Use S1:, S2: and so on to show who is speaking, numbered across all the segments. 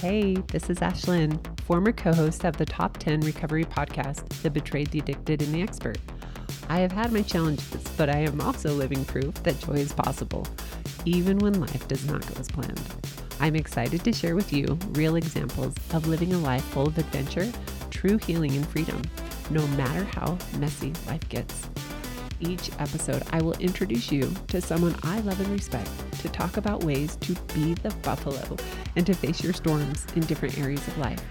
S1: Hey, this is Ashlynn, former co host of the Top 10 Recovery Podcast, The Betrayed, the Addicted, and the Expert. I have had my challenges, but I am also living proof that joy is possible, even when life does not go as planned. I'm excited to share with you real examples of living a life full of adventure, true healing, and freedom, no matter how messy life gets. Each episode, I will introduce you to someone I love and respect to talk about ways to be the buffalo and to face your storms in different areas of life.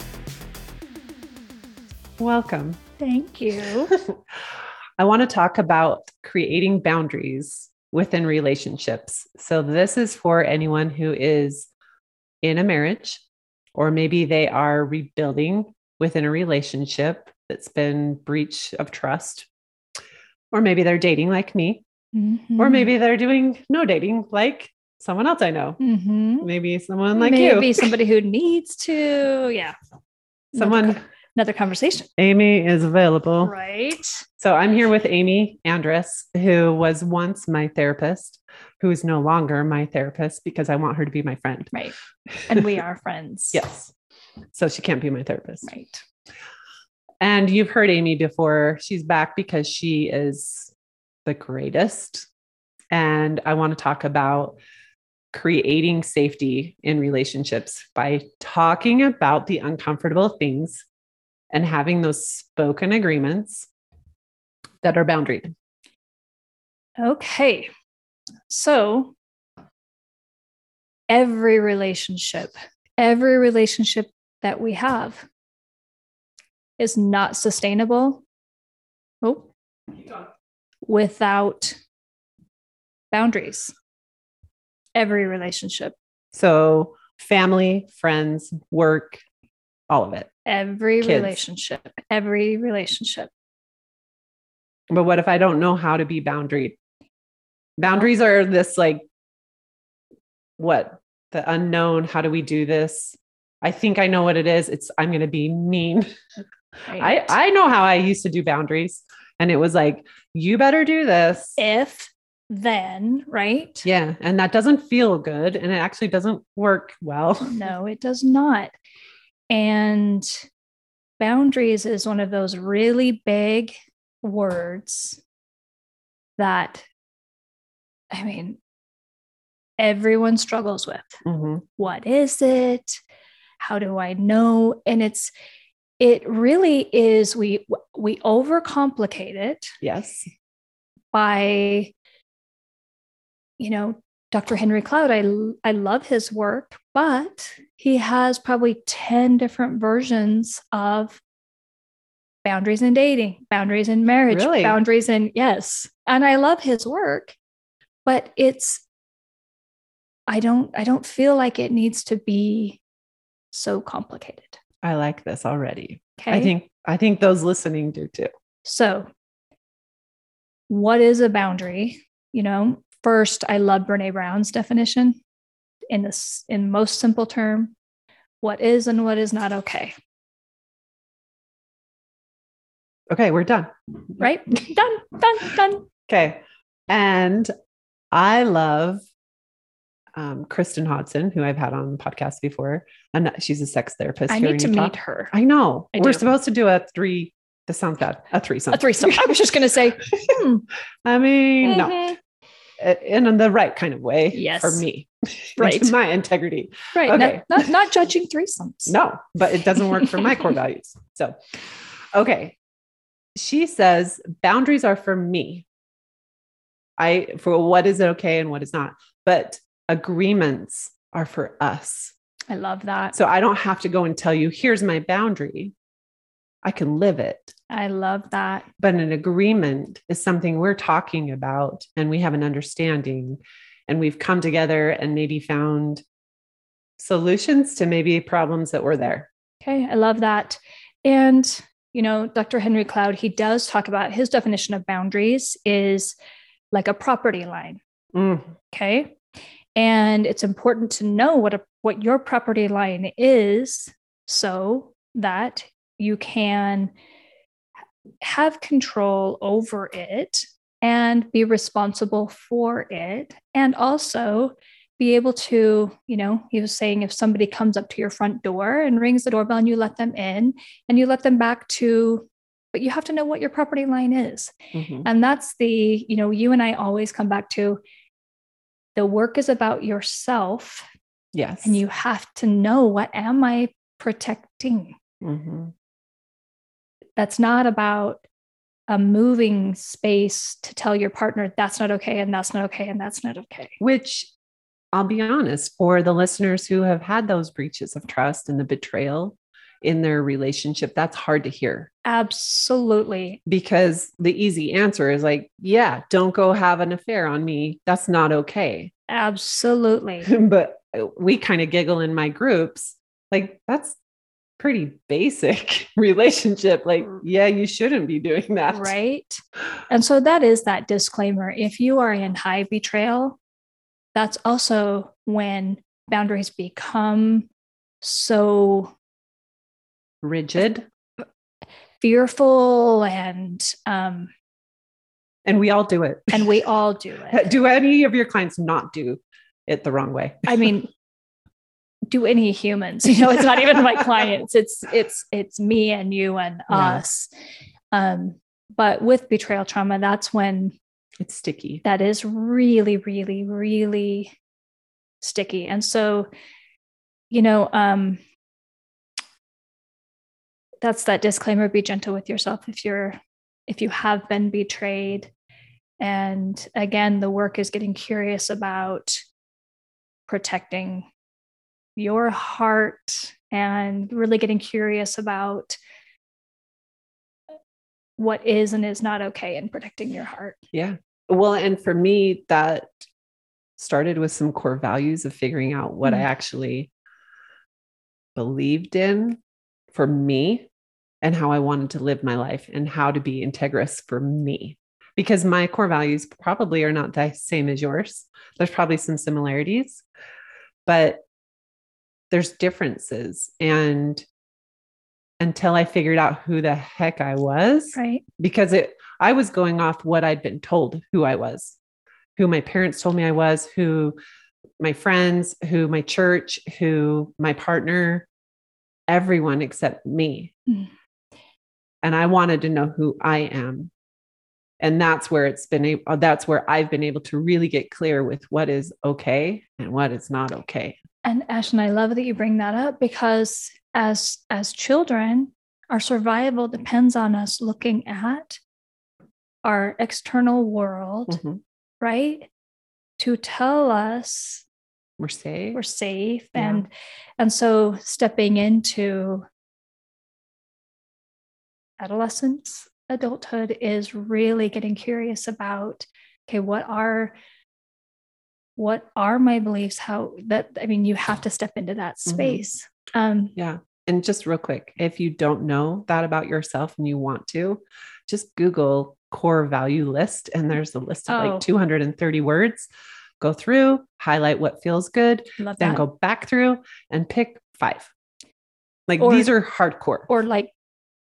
S1: Welcome.
S2: Thank you.
S1: I want to talk about creating boundaries within relationships. So, this is for anyone who is in a marriage, or maybe they are rebuilding within a relationship that's been breach of trust, or maybe they're dating like me,
S2: Mhm.
S1: or maybe they're doing no dating like someone else I know.
S2: Mhm.
S1: Maybe someone like
S2: maybe
S1: you.
S2: Maybe somebody who needs to, yeah.
S1: Someone,
S2: another, another conversation,
S1: Amy is available.
S2: right?
S1: So I'm here with Amy Andrus, who was once my therapist, who is no longer my therapist because I want her to be my friend.
S2: Right. And we are friends.
S1: Yes. So she can't be my therapist.
S2: Right.
S1: And you've heard Amy before. She's back because she is the greatest. And I want to talk about creating safety in relationships by talking about the uncomfortable things and having those spoken agreements that are boundary.
S2: Okay. So every relationship, every relationship that we have is not sustainable. Oh, without boundaries. Every relationship,
S1: So, family, friends, work, all of it.
S2: every
S1: Kids.
S2: relationship, every relationship.
S1: But what if I don't know how to be boundaried? Boundaries are this like, what? The unknown. How do we do this? I think I know what it is. It's I'm going to be mean. I
S2: right?
S1: I know how I used to do boundaries, and it was like you better do this.
S2: if then, right?
S1: Yeah, and that doesn't feel good, and it actually doesn't work well.
S2: No, it does not. And boundaries is one of those really big words that, I mean, everyone struggles with.
S1: Mhm.
S2: What is it? How do I know? And it's, it really is, we, we overcomplicate it
S1: Yes.
S2: by you know dr henry cloud i i love his work but he has probably 10 different versions of boundaries in dating boundaries in marriage
S1: Really?
S2: boundaries in yes and i love his work but it's i don't i don't feel like it needs to be so complicated
S1: I like this already.
S2: okay
S1: I think I think those listening do too.
S2: So, what is a boundary? You know, first, I love Brene Brown's definition in this in most simple term. What is and what is not okay.
S1: Okay, we're done.
S2: Right? done, done, done.
S1: Okay. And I love um, Kristin Hodson, who I've had on the podcast before. And she's a sex therapist.
S2: I need to
S1: Utah.
S2: meet her.
S1: I know.
S2: I
S1: We're
S2: do.
S1: supposed to do a three. This sounds bad. A threesome.
S2: A threesome. I was just going to say, hmm,
S1: I mean, no,
S2: mhm.
S1: uh, in the right kind of way
S2: Yes.
S1: for me.
S2: Right.
S1: My integrity.
S2: right.
S1: Okay.
S2: Not, not, not judging threesomes.
S1: No, but it doesn't work for my core values. So, okay. She says boundaries are for me. I for what is okay and what is not, but agreements are for us.
S2: I love that.
S1: So I don't have to go and tell you, here's my boundary. I can live it.
S2: I love that.
S1: But an agreement is something we're talking about and we have an understanding and we've come together and maybe found solutions to maybe problems that were there.
S2: Okay, I love that. And, you know, Dr. Henry Cloud, he does talk about his definition of boundaries is like a property line.
S1: Mm,
S2: Okay. And it's important to know what a, what your property line is so that you can have control over it and be responsible for it and also be able to, you know, he was saying if somebody comes up to your front door and rings the doorbell and you let them in and you let them back to, but you have to know what your property line is.
S1: Mhm.
S2: And that's the, you know, you and I always come back to the work is about yourself
S1: Yes.
S2: and you have to know what am I protecting?
S1: Mhm.
S2: That's not about a moving space to tell your partner that's not okay and that's not okay and that's not okay.
S1: Which I'll be honest, for the listeners who have had those breaches of trust and the betrayal in their relationship, that's hard to hear
S2: Absolutely.
S1: because the easy answer is like, yeah, don't go have an affair on me. That's not okay.
S2: Absolutely.
S1: but uh, we kind of giggle in my groups like, that's pretty basic relationship. Like, mm. yeah, you shouldn't be doing that.
S2: right? And so that is that disclaimer. If you are in high betrayal, that's also when boundaries become so
S1: Rigid.
S2: fearful and um
S1: And we all do it.
S2: and we all do it.
S1: do any of your clients not do it the wrong way?
S2: I mean, do any humans, you know, it's not even my clients. It's it's it's me and you and
S1: Yeah.
S2: us. Um, but with betrayal trauma, that's when
S1: It's sticky.
S2: that is really, really, really sticky. And so, you know, um, that's that disclaimer be gentle with yourself if you're if you have been betrayed and again the work is getting curious about protecting your heart and really getting curious about what is and is not okay in protecting your heart
S1: Yeah. Well, and for me, that started with some core values of figuring out what I
S2: Mm.
S1: actually believed in for me and how I wanted to live my life and how to be integrous for me. Because my core values probably are not the same as yours. There's probably some similarities, but there's differences. And until I figured out who the heck I was,
S2: right
S1: because it I was going off what I'd been told who I was, who my parents told me I was, who my friends, who my church, who my partner, everyone except me.
S2: Mm.
S1: And I wanted to know who I am. And that's where it's been able, that's where I've been able to really get clear with what is okay and what is not okay.
S2: And Ashlynn, I love that you bring that up because as as children, our survival depends on us looking at our external world,
S1: Mhm.
S2: right? To tell us
S1: We're safe.
S2: we're safe
S1: Yeah.
S2: and and so stepping into adolescence, adulthood is really getting curious about okay, what are what are my beliefs how that i mean you have to step into that
S1: Mhm.
S2: space um
S1: Yeah. And just real quick, if you don't know that about yourself and you want to, just Google core value list. And there's a list of
S2: Oh.
S1: like 230 words. Go through, highlight what feels good,
S2: love
S1: then
S2: that
S1: go back through and pick five. Like
S2: Or-
S1: these are hardcore.
S2: or like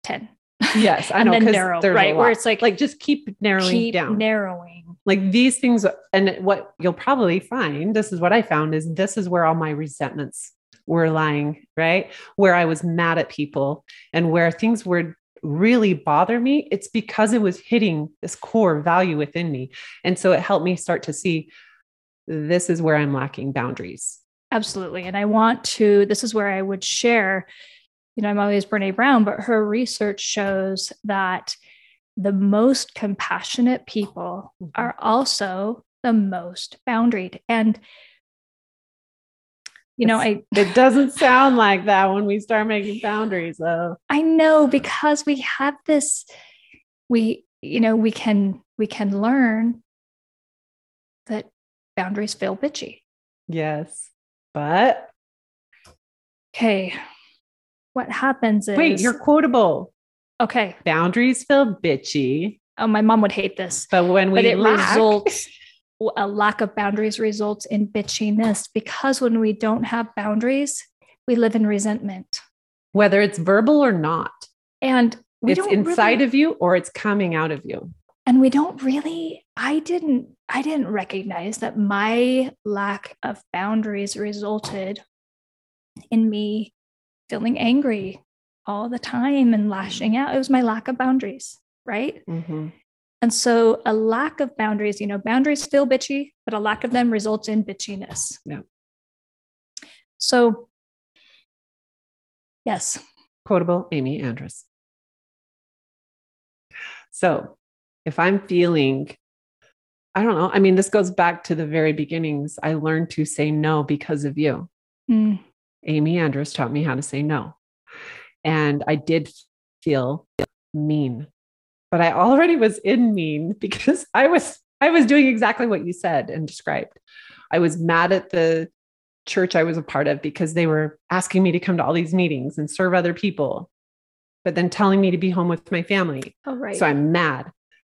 S2: 10
S1: yes, I
S2: and
S1: know.
S2: then
S1: 'cause
S2: narrow right where it's like
S1: like just keep narrowing
S2: keep
S1: down.
S2: narrowing
S1: like these things and what you'll probably find this is what i found is this is where all my resentments were lying right where i was mad at people and where things would really bother me it's because it was hitting this core value within me and so it helped me start to see this is where i'm lacking boundaries
S2: Absolutely. And I want to, this is where I would share, you know, I'm always Brene Brown, but her research shows that the most compassionate people
S1: Mhm.
S2: are also the most boundaried. And, you know, I,
S1: it doesn't sound like that when we start making boundaries though
S2: I know because we have this, we, you know, we can, we can learn that boundaries feel bitchy.
S1: yes but
S2: Okay. What happens is,
S1: wait you're quotable.
S2: Okay.
S1: boundaries feel bitchy.
S2: Oh, my mom would hate this,
S1: but when we
S2: but it
S1: lack,
S2: results a lack of boundaries results in bitchiness because when we don't have boundaries, we live in resentment.
S1: whether it's verbal or not.
S2: And
S1: it's inside
S2: really,
S1: of you or it's coming out of you.
S2: And we don't really, I didn't I didn't recognize that my lack of boundaries resulted in me feeling angry all the time and lashing out. It was my lack of boundaries, right?
S1: Mhm.
S2: And so a lack of boundaries, you know, boundaries feel bitchy, but a lack of them results in bitchiness.
S1: Yeah.
S2: So, yes,
S1: Quotable Amy Andrus. So if I'm feeling, I don't know, I mean, this goes back to the very beginnings. I learned to say no because of you.
S2: Mm,
S1: Amy Andrus taught me how to say no. And I did feel mean, but I already was in mean because I was I was doing exactly what you said and described. I was mad at the church I was a part of because they were asking me to come to all these meetings and serve other people, but then telling me to be home with my family.
S2: oh, right.
S1: So I'm mad,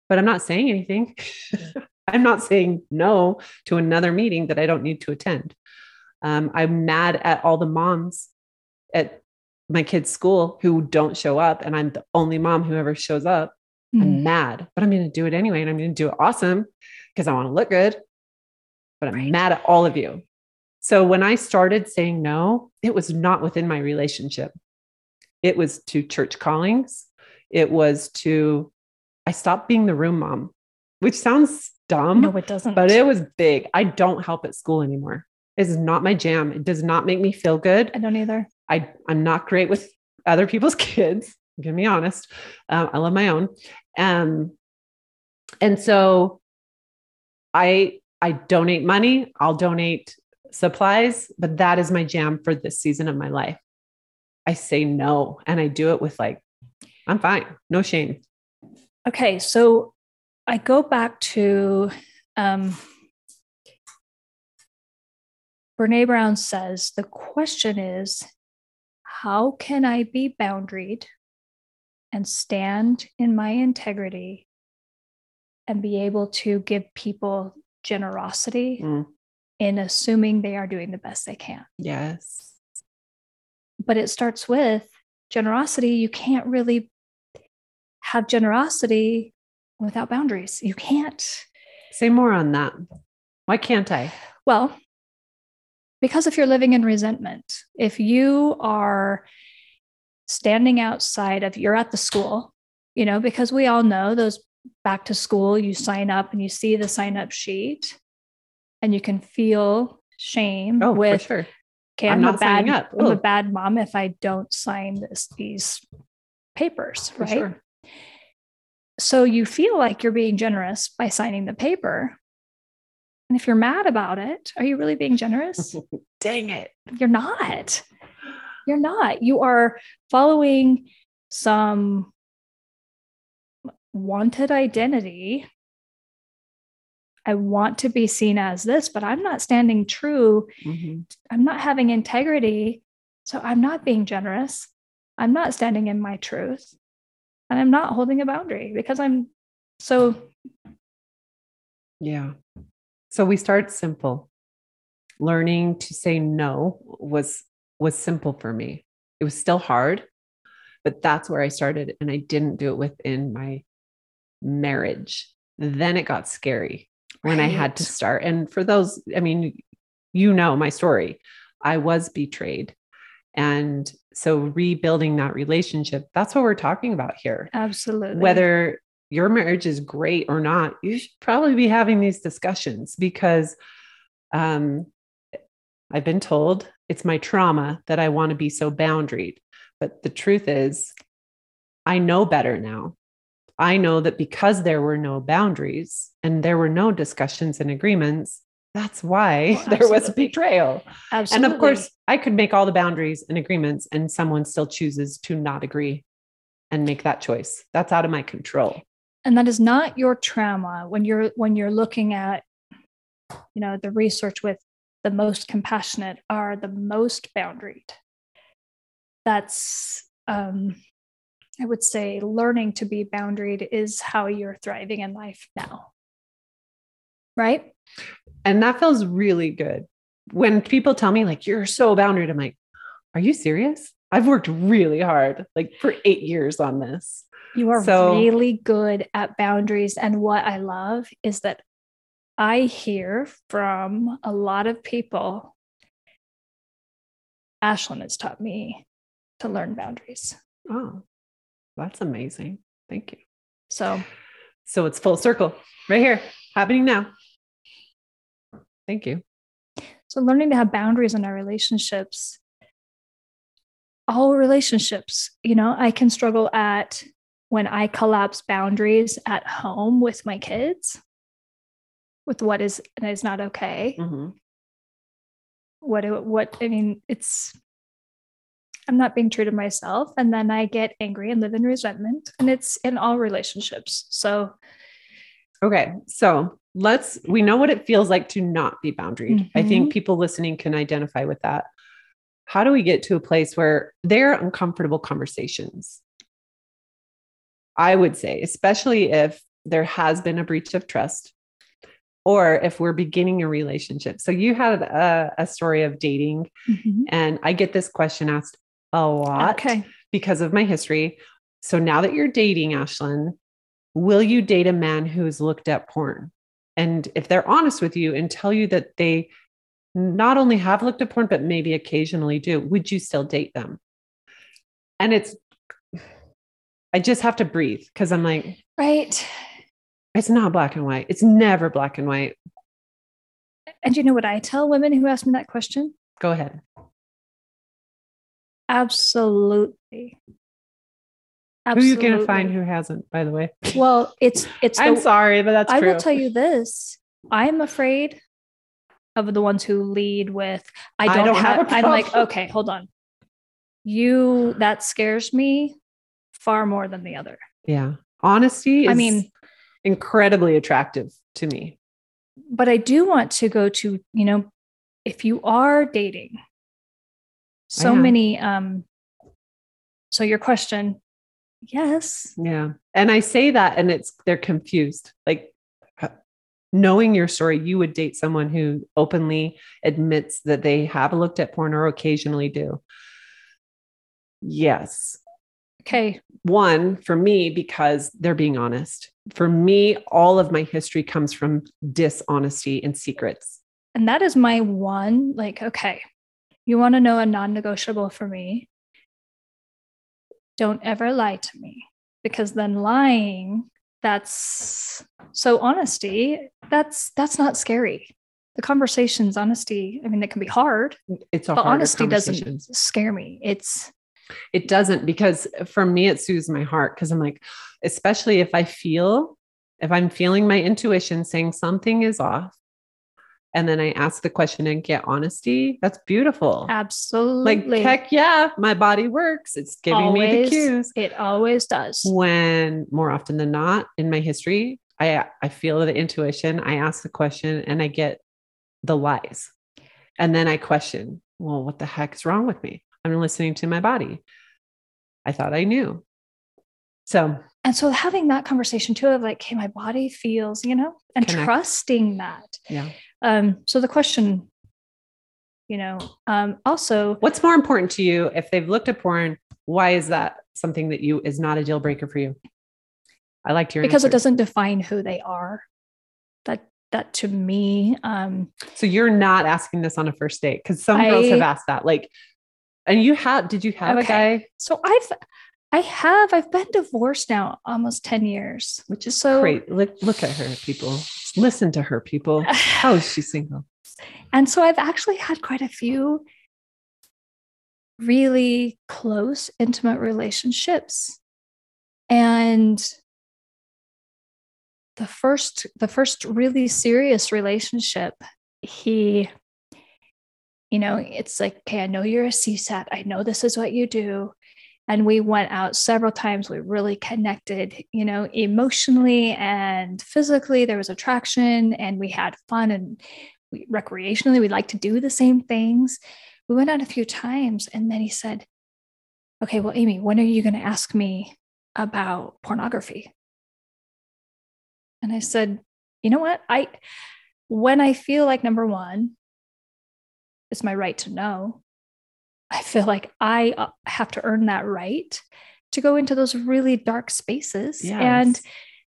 S1: but I'm not saying anything. I'm not saying no to another meeting that I don't need to attend. Um, I'm mad at all the moms at my kids' school who don't show up, and I'm the only mom who ever shows up.
S2: Mm,
S1: I'm mad, but I'm going to do it anyway, and I'm going to do it awesome because I want to look good. But I'm
S2: Right.
S1: mad at all of you. So when I started saying no, it was not within my relationship. It was to church callings. It was to, I stopped being the room mom, which sounds dumb,
S2: no, it doesn't.
S1: but it was big. I don't help at school anymore. Is not my jam. It does not make me feel good.
S2: I don't either.
S1: I, I'm not great with other people's kids. I'm gonna be honest. Um, I love my own. Um, and so I I donate money. I'll donate supplies, but that is my jam for this season of my life. I say no, and I do it with like, I'm fine, no shame.
S2: Okay, so I go back to um, Brene Brown says the question is how can I be boundaried and stand in my integrity and be able to give people generosity
S1: Mm.
S2: in assuming they are doing the best they can?
S1: Yes.
S2: But it starts with generosity. You can't really have generosity without boundaries. You can't.
S1: Say more on that. Why can't I?
S2: Well, because if you're living in resentment, if you are standing outside of, you're at the school, you know, because we all know those back to school, you sign up and you see the sign up sheet and you can feel shame
S1: Oh,
S2: with,
S1: for sure.
S2: okay,
S1: I'm
S2: I'm, a bad,
S1: up.
S2: I'm a bad mom if I don't sign this, these papers,
S1: For
S2: right?
S1: sure.
S2: So you feel like you're being generous by signing the paper. And if you're mad about it, are you really being generous?
S1: Dang it.
S2: You're not. You're not. You are following some wanted identity. I want to be seen as this, but I'm not standing true.
S1: Mhm.
S2: I'm not having integrity. So I'm not being generous. I'm not standing in my truth. And I'm not holding a boundary because I'm so
S1: Yeah. So we start simple. Learning to say no was was simple for me. It was still hard, but that's where I started and I didn't do it within my marriage. Then it got scary when I had to start. And for those, I mean, you know my story. I was betrayed. And so rebuilding that relationship, that's what we're talking about here
S2: absolutely
S1: whether your marriage is great or not, you should probably be having these discussions because um, I've been told it's my trauma that I want to be so boundaried. But the truth is, I know better now. I know that because there were no boundaries and there were no discussions and agreements, that's why
S2: Well,
S1: there was betrayal.
S2: absolutely.
S1: And of course, I could make all the boundaries and agreements, and someone still chooses to not agree and make that choice. That's out of my control.
S2: And that is not your trauma when you're when you're looking at you know the research with the most compassionate are the most boundaried that's um i would say learning to be boundaried is how you're thriving in life now right
S1: And that feels really good. When people tell me, like, you're so boundaried, I'm like, are you serious? I've worked really hard, like for eight years on this.
S2: You are
S1: So-
S2: really good at boundaries and what i love is that I hear from a lot of people, Ashlynn has taught me to learn boundaries.
S1: Oh, that's amazing. Thank you.
S2: So,
S1: So it's full circle right here, happening now. Thank you.
S2: so learning to have boundaries in our relationships, all relationships, you know, I can struggle at when I collapse boundaries at home with my kids, with what is and is not okay.
S1: Mhm.
S2: what what I mean, it's I'm not being true to myself, and then I get angry and live in resentment, and it's in all relationships. So
S1: Okay. So let's, we know what it feels like to not be boundaried. I think people listening can identify with that. How do we get to a place where they're uncomfortable conversations? I would say, especially if there has been a breach of trust or if we're beginning a relationship. So you had a, a story of dating, mm-hmm. and I get this question asked a lot
S2: okay,
S1: because of my history. So now that you're dating, Ashlynn, will you date a man who's looked at porn? And if they're honest with you and tell you that they not only have looked at porn, but maybe occasionally do, would you still date them? And it's, I just have to breathe because I'm like,
S2: right.
S1: it's not black and white. It's never black and white.
S2: And you know what I tell women who ask me that question?
S1: Go ahead.
S2: Absolutely.
S1: Who are you going to find who hasn't, by the way?
S2: Well, it's it's.
S1: I'm
S2: the-
S1: sorry, but that's
S2: I
S1: true.
S2: will tell you this. I am afraid of the ones who lead with I
S1: I
S2: don't,
S1: don't have
S2: have, I'm like, okay, hold on. You that scares me far more than the other.
S1: Yeah. Honesty is
S2: I mean,
S1: incredibly attractive to me.
S2: but I do want to go to, you know, if you are dating, so many um so your question, yes.
S1: Yeah. And I say that and it's they're confused. Like uh, knowing your story, you would date someone who openly admits that they have looked at porn or occasionally do. Yes.
S2: Okay.
S1: One for me, because they're being honest. For me, all of my history comes from dishonesty and secrets.
S2: And that is my one, like, okay, you want to know a non negotiable for me? Don't ever lie to me because then lying, that's so honesty, that's that's not scary. The conversations, honesty, I mean, it can be hard,
S1: It's a
S2: but honesty doesn't scare me. It's
S1: It doesn't because for me it soothes my heart because I'm like, especially if I feel, if I'm feeling my intuition saying something is off, and then I ask the question and get honesty, that's beautiful.
S2: Absolutely.
S1: Like heck yeah, my body works. It's giving me the cues.
S2: it always does.
S1: When more often than not in my history, I I feel the intuition. I ask the question and I get the lies, and then I question. Well, what the heck is wrong with me? I'm listening to my body. I thought I knew. So
S2: And so having that conversation too of like, hey, my body feels, you know, and
S1: Connect.
S2: trusting that.
S1: yeah.
S2: Um, so the question, you know, um, also
S1: What's more important to you if they've looked at porn? Why is that something that you is not a deal breaker for you? I liked your
S2: because it doesn't define who they are. That that to me, um,
S1: So you're not asking this on a first date because some girls have asked that. Like, and you had? Did you have a guy?
S2: so I've I have I've been divorced now almost 10 years.
S1: Which is
S2: So-
S1: great. Look, look at her, people. Listen to her, people. How is she single?
S2: And so I've actually had quite a few really close, intimate relationships. And the first, the first really serious relationship, he, you know, it's like, okay, I know you're a CSAT. I know this is what you do. And we went out several times. We really connected, you know, emotionally and physically. There was attraction and we had fun and we, recreationally, we like to do the same things. We went out a few times and then he said, Okay, well, Amy, when are you going to ask me about pornography? And I said, You know what? I, when I feel like number one, it's my right to know, I feel like I uh, have to earn that right to go into those really dark spaces. And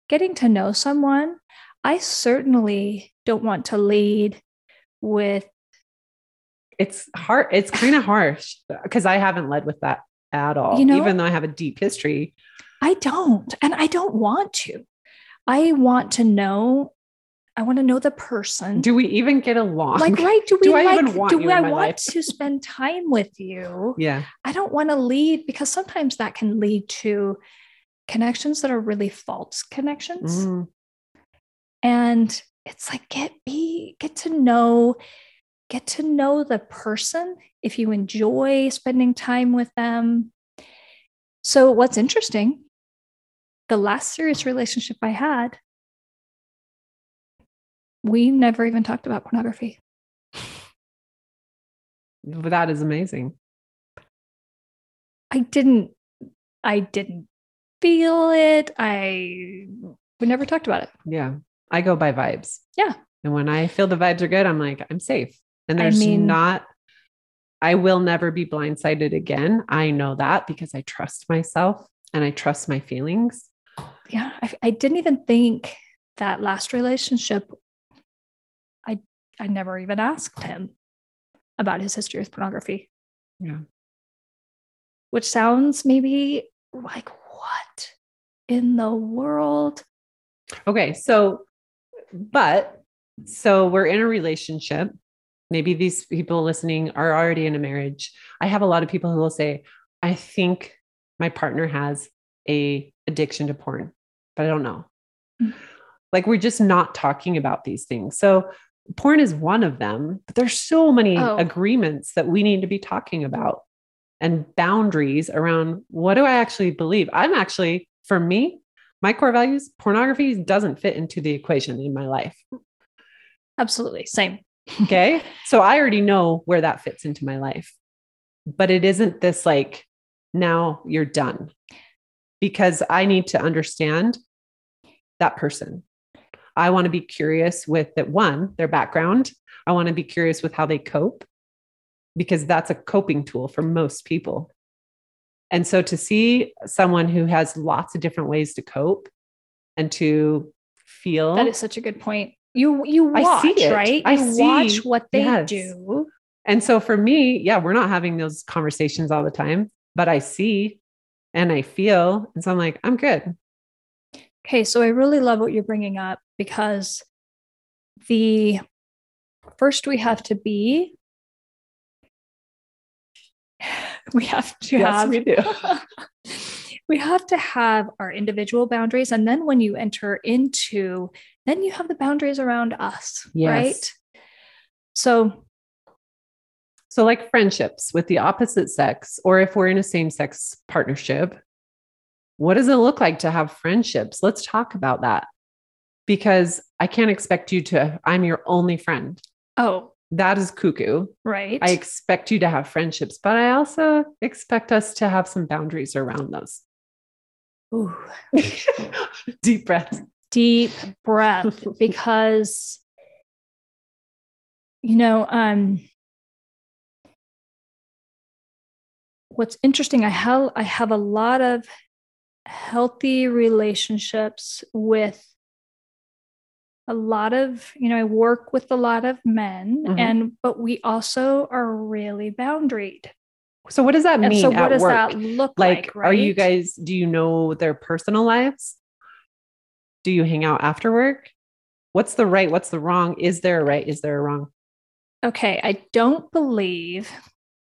S2: getting to know someone, I certainly don't want to lead with
S1: It's hard. It's kind of harsh because I haven't led with that at all,
S2: You know-
S1: even though I have a deep history.
S2: I don't, and I don't want to. I want to know. I want to know the person.
S1: Do we even get along?
S2: like, right? Do we
S1: Do I
S2: like?
S1: even want
S2: do I want
S1: life?
S2: to spend time with you?
S1: yeah.
S2: I don't want to lead because sometimes that can lead to connections that are really false connections.
S1: Mm,
S2: And it's like get be get to know get to know the person if you enjoy spending time with them. So what's interesting, the last serious relationship I had, we never even talked about pornography.
S1: that is amazing.
S2: I didn't I didn't feel it. I we never talked about it.
S1: Yeah. I go by vibes.
S2: Yeah.
S1: And when I feel the vibes are good, I'm like, I'm safe. And
S2: I
S1: there's
S2: mean-
S1: not, I will never be blindsided again. I know that because I trust myself and I trust my feelings.
S2: Yeah, I, I didn't even think that last relationship. I never even asked him about his history with pornography,
S1: Yeah.
S2: which sounds maybe like what in the world?
S1: Okay. So, but so we're in a relationship. Maybe these people listening are already in a marriage. I have a lot of people who will say, I think my partner has a addiction to porn, but I don't know.
S2: Mm.
S1: Like we're just not talking about these things. So porn is one of them, but there's so many
S2: Oh.
S1: agreements that we need to be talking about and boundaries around what do I actually believe? I'm actually, for me, my core values, pornography doesn't fit into the equation in my life.
S2: Absolutely, same.
S1: Okay. so I already know where that fits into my life. But it isn't this like, now you're done because I need to understand that person. I want to be curious with that one, their background. I want to be curious with how they cope because that's a coping tool for most people. And so to see someone who has lots of different ways to cope and to feel
S2: That is such a good point. You you
S1: I
S2: watch
S1: see it.
S2: right.
S1: I
S2: you watch what they
S1: yes.
S2: do.
S1: And so for me, yeah, we're not having those conversations all the time, but I see and I feel. And so I'm like, I'm good.
S2: Okay, so I really love what you're bringing up because the first we have to be we have to have
S1: we do.
S2: we have to have our individual boundaries and then when you enter into then you have the boundaries around us
S1: Yes.
S2: right so
S1: So, like friendships with the opposite sex, or if we're in a same sex partnership, what does it look like to have friendships? Let's talk about that because I can't expect you to, I'm your only friend.
S2: oh
S1: That is cuckoo.
S2: right
S1: I expect you to have friendships, but I also expect us to have some boundaries around those.
S2: Ooh,
S1: Deep breath.
S2: deep breath because you know um what's interesting i have i have a lot of healthy relationships with a lot of you know i work with a lot of men
S1: Mhm.
S2: and but we also are really boundaried
S1: So, what does that
S2: and
S1: mean
S2: so what
S1: at
S2: does
S1: work?
S2: that look
S1: like,
S2: like, right
S1: are you guys, do you know their personal lives? Do you hang out after work? What's the right? What's the wrong? Is there a right? Is there a wrong?
S2: okay i don't believe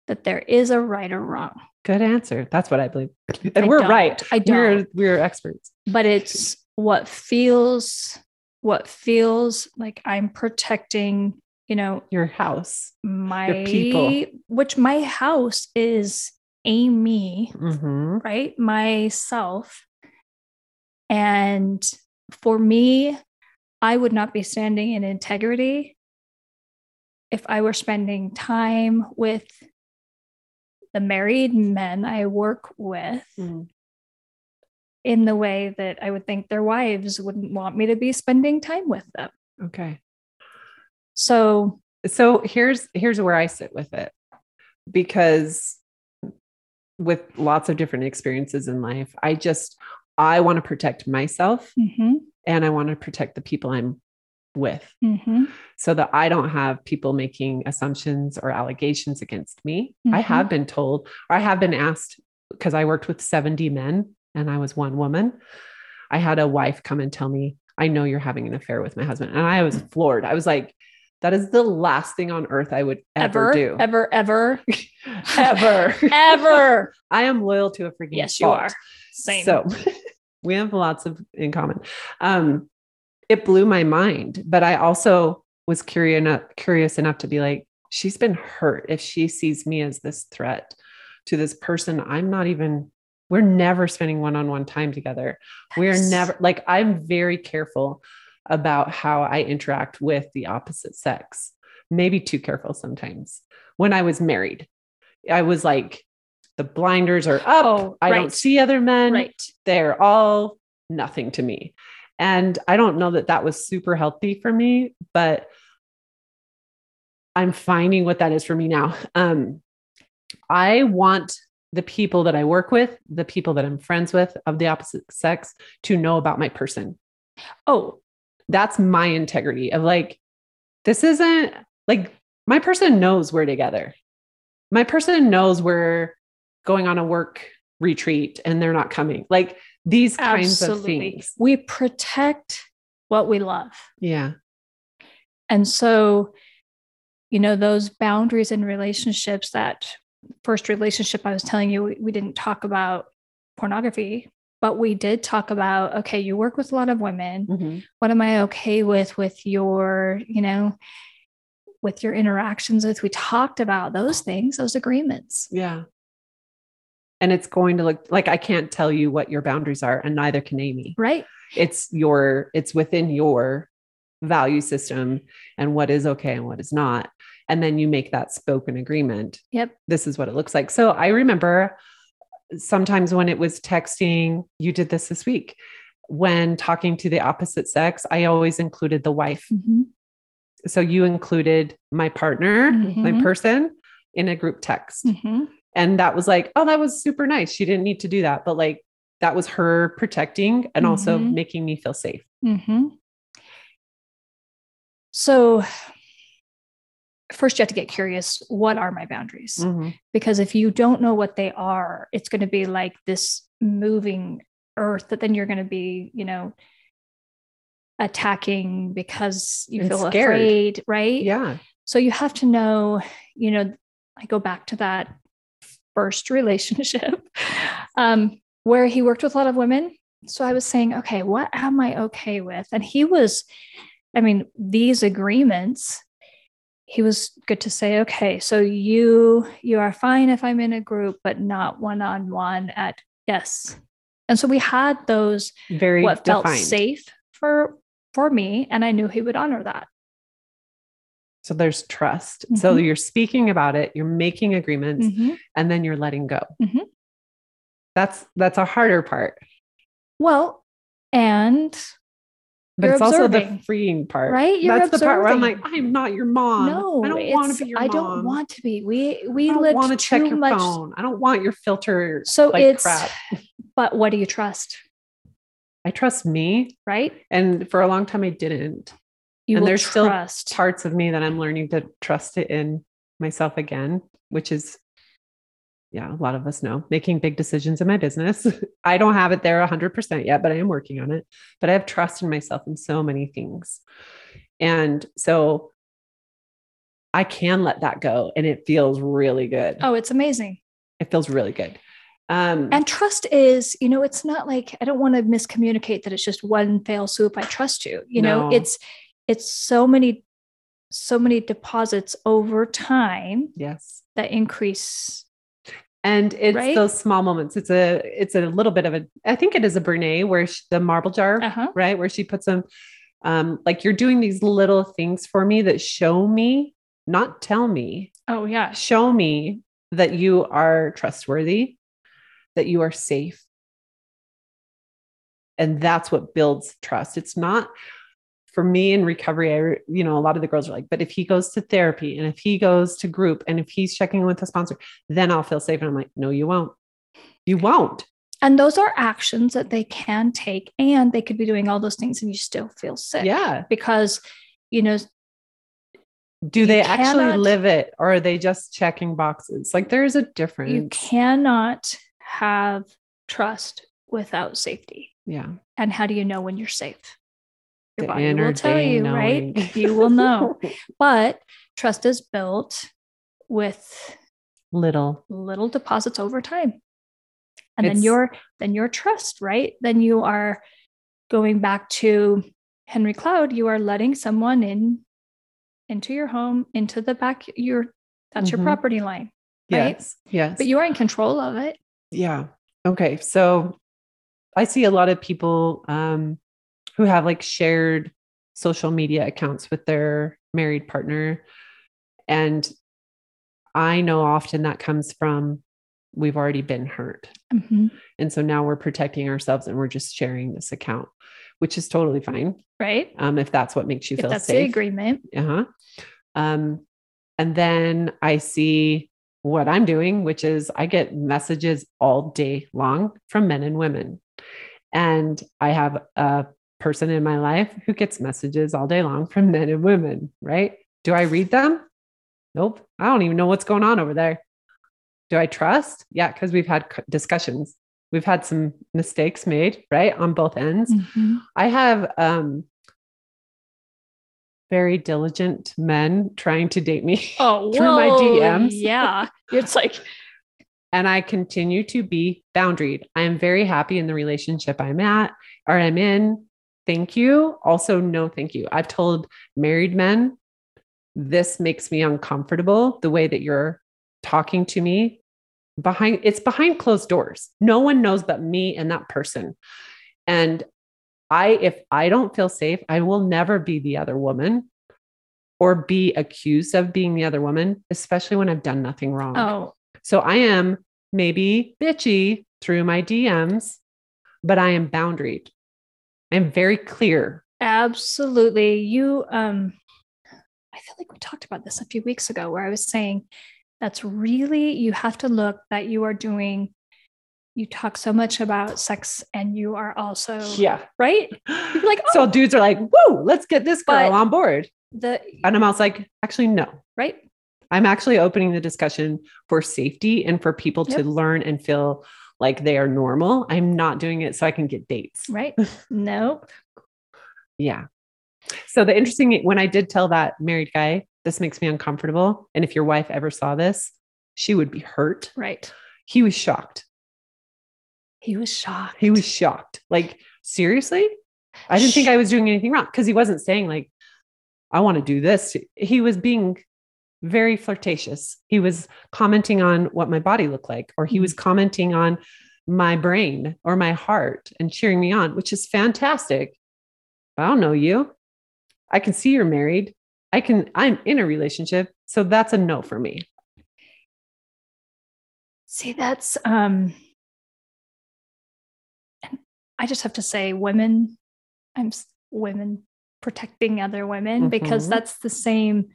S2: that there is a right or wrong
S1: Good answer. That's what I believe. And
S2: I
S1: we're
S2: don't.
S1: right.
S2: I don't.
S1: We're, we're experts.
S2: but it's what feels what feels like I'm protecting, you know,
S1: Your house.
S2: my
S1: people.
S2: which my house is Amy,
S1: Mm-hmm.
S2: right? Myself. And for me, I would not be standing in integrity if I were spending time with the married men I work with
S1: Mm.
S2: In the way that I would think their wives wouldn't want me to be spending time with them.
S1: Okay.
S2: So,
S1: So here's here's where I sit with it. Because with lots of different experiences in life, I just I want to protect myself
S2: mhm,
S1: and I want to protect the people I'm with
S2: Mm-hmm.
S1: so that I don't have people making assumptions or allegations against me. I
S2: Mhm.
S1: have been told, or I have been asked, because I worked with 70 men and I was one woman. I had a wife come and tell me, I know you're having an affair with my husband. And I was floored. I was like, that is the last thing on earth I would ever,
S2: Ever,
S1: do.
S2: ever, ever,
S1: ever.
S2: ever.
S1: I am loyal to a freaking
S2: Yes, you are. Same.
S1: So we have lots of in common. Um, it blew my mind, but I also was curious enough, curious enough to be like, she's been hurt if she sees me as this threat to this person. I'm not even, we're never spending one-on-one time together. We're never like, I'm very careful about how I interact with the opposite sex. Maybe too careful sometimes. When I was married, I was like, the blinders are up.
S2: Oh,
S1: I don't see other men.
S2: right.
S1: They're all nothing to me. And I don't know that that was super healthy for me, but I'm finding what that is for me now. Um, I want the people that I work with, the people that I'm friends with of the opposite sex to know about my person.
S2: Oh,
S1: That's my integrity of like, this isn't like my person knows we're together. My person knows we're going on a work retreat and they're not coming. Like these kinds of things.
S2: We protect what we love.
S1: Yeah.
S2: And so, you know, those boundaries and relationships, that first relationship I was telling you, we, we didn't talk about pornography, but we did talk about okay, you work with a lot of women.
S1: Mhm.
S2: What am I okay with with your, you know, with your interactions with? We talked about those things, those agreements.
S1: Yeah. And it's going to look like I can't tell you what your boundaries are, and neither can Amy.
S2: Right.
S1: It's your, it's within your value system and what is okay and what is not. And then you make that spoken agreement.
S2: Yep.
S1: This is what it looks like. So I remember sometimes when it was texting, you did this this week. When talking to the opposite sex, I always included the wife.
S2: Mhm.
S1: So you included my partner, my
S2: Mhm.
S1: person in a group text.
S2: Mhm.
S1: And that was like, oh, that was super nice. She didn't need to do that. But like, that was her protecting and also
S2: Mhm.
S1: making me feel safe.
S2: hmm So, first, you have to get curious what are my boundaries? Because if you don't know what they are, it's going to be like this moving earth that then you're going to be, you know, attacking because you
S1: And
S2: feel
S1: scared.
S2: afraid, right?
S1: Yeah.
S2: So, you have to know, you know, I go back to that first relationship um, where he worked with a lot of women. So I was saying, okay, what am I okay with? And he was, I mean, these agreements, he was good to say, okay, so you you are fine if I'm in a group, but not one on one at yes. And so we had those
S1: Very
S2: what
S1: defined.
S2: felt safe for for me, and I knew he would honor that.
S1: So there's trust. So
S2: Mhm.
S1: you're speaking about it, you're making agreements,
S2: Mhm.
S1: and then you're letting go.
S2: Mhm.
S1: That's that's a harder part.
S2: Well, and
S1: But
S2: You're
S1: it's also the freeing part.
S2: right? You're
S1: That's the part where I'm like. I'm not your mom.
S2: no,
S1: I don't want
S2: it's-
S1: to be your mom.
S2: I don't want to be. We we
S1: I don't
S2: lived
S1: want to check
S2: too
S1: your
S2: much.
S1: phone. I don't want your filter.
S2: So
S1: like
S2: it's
S1: crap.
S2: but what do you trust?
S1: I trust me.
S2: Right?
S1: And for a long time I didn't.
S2: You
S1: And
S2: will
S1: there's still
S2: trust.
S1: Parts of me that I'm learning to trust it in myself again, which is yeah, a lot of us know making big decisions in my business. I don't have it there 100% yet, but I am working on it. But I have trust in myself in so many things. And so I can let that go and it feels really good.
S2: oh, it's amazing.
S1: It feels really good. Um,
S2: And trust is, you know, it's not like I don't want to miscommunicate that it's just one fail swoop. I trust you. You know, it's it's so many, so many deposits over time
S1: yes.
S2: that increase.
S1: And it's
S2: Right?
S1: those small moments. It's a, it's a little bit of a, I think it is a Brene where she, the marble jar,
S2: Uh-huh.
S1: right? Where she puts them, um, like you're doing these little things for me that show me, not tell me,
S2: Oh yeah.
S1: show me that you are trustworthy, that you are safe. And that's what builds trust. It's not for me in recovery. I, you know, a lot of the girls are like, but if he goes to therapy and if he goes to group and if he's checking with a sponsor, then I'll feel safe. And I'm like, no, you won't. You won't.
S2: And those are actions that they can take, and they could be doing all those things, and you still feel sick.
S1: Yeah.
S2: because you know,
S1: Do they actually
S2: cannot-
S1: live it or are they just checking boxes? Like there's a difference.
S2: you cannot have trust without safety.
S1: yeah.
S2: And how do you know when you're safe? Your
S1: The
S2: body will tell you,
S1: knowing.
S2: right? You will know. But trust is built with
S1: Little.
S2: little deposits over time. And then your then your trust, right? Then you are going back to Henry Cloud, you are letting someone in into your home, into the back your that's
S1: Mhm.
S2: your property line, right?
S1: Yes. Yes.
S2: but you are in control of it.
S1: Yeah. Okay. So I see a lot of people um, who have like shared social media accounts with their married partner. And I know often that comes from we've already been hurt.
S2: Mhm.
S1: And so now we're protecting ourselves and we're just sharing this account, which is totally fine
S2: Right?
S1: um, if that's what makes you
S2: If
S1: feel
S2: that's the
S1: safe.
S2: agreement.
S1: Uh-huh. Um, and then I see what I'm doing, which is I get messages all day long from men and women. And I have a person in my life who gets messages all day long from men and women, right? Do I read them? Nope. I don't even know what's going on over there. Do I trust? Yeah, because we've had discussions. We've had some mistakes made, right? On both ends.
S2: Mhm.
S1: I have um very diligent men trying to date me
S2: Oh,
S1: through my DMs.
S2: Yeah. It's like,
S1: and I continue to be boundaried. I am very happy in the relationship I'm at or I'm in. Thank you. Also, no, thank you. I've told married men this makes me uncomfortable the way that you're talking to me behind it's behind closed doors. No one knows but me and that person. And I if I don't feel safe, I will never be the other woman or be accused of being the other woman, especially when I've done nothing wrong.
S2: oh,
S1: So I am maybe bitchy through my DMs, but I am boundaried. I'm very clear.
S2: absolutely. You, um, I feel like we talked about this a few weeks ago where I was saying that's really, you have to look that you are doing, you talk so much about sex and you are also,
S1: Yeah.
S2: right? You're like,
S1: so
S2: oh,
S1: dudes are like, whoa, let's get this girl
S2: But-
S1: on board.
S2: the,
S1: And I'm also like, actually, no.
S2: right?
S1: I'm actually opening the discussion for safety and for people to learn and feel like they are normal. I'm not doing it so I can get dates.
S2: Right? No.
S1: Yeah. So the interesting when I did tell that married guy, this makes me uncomfortable. And if your wife ever saw this, she would be hurt.
S2: Right.
S1: He was shocked.
S2: He was shocked.
S1: He was shocked. Like, seriously? I didn't think I was doing anything wrong because he wasn't saying, like, I want to do this. He was being very flirtatious. He was commenting on what my body looked like, or he was commenting on my brain or my heart and cheering me on, which is fantastic. I don't know you. I can see you're married. I can, I'm in a relationship. So that's a no for me.
S2: See, that's um I just have to say women I'm women protecting other women because
S1: Mhm.
S2: that's the same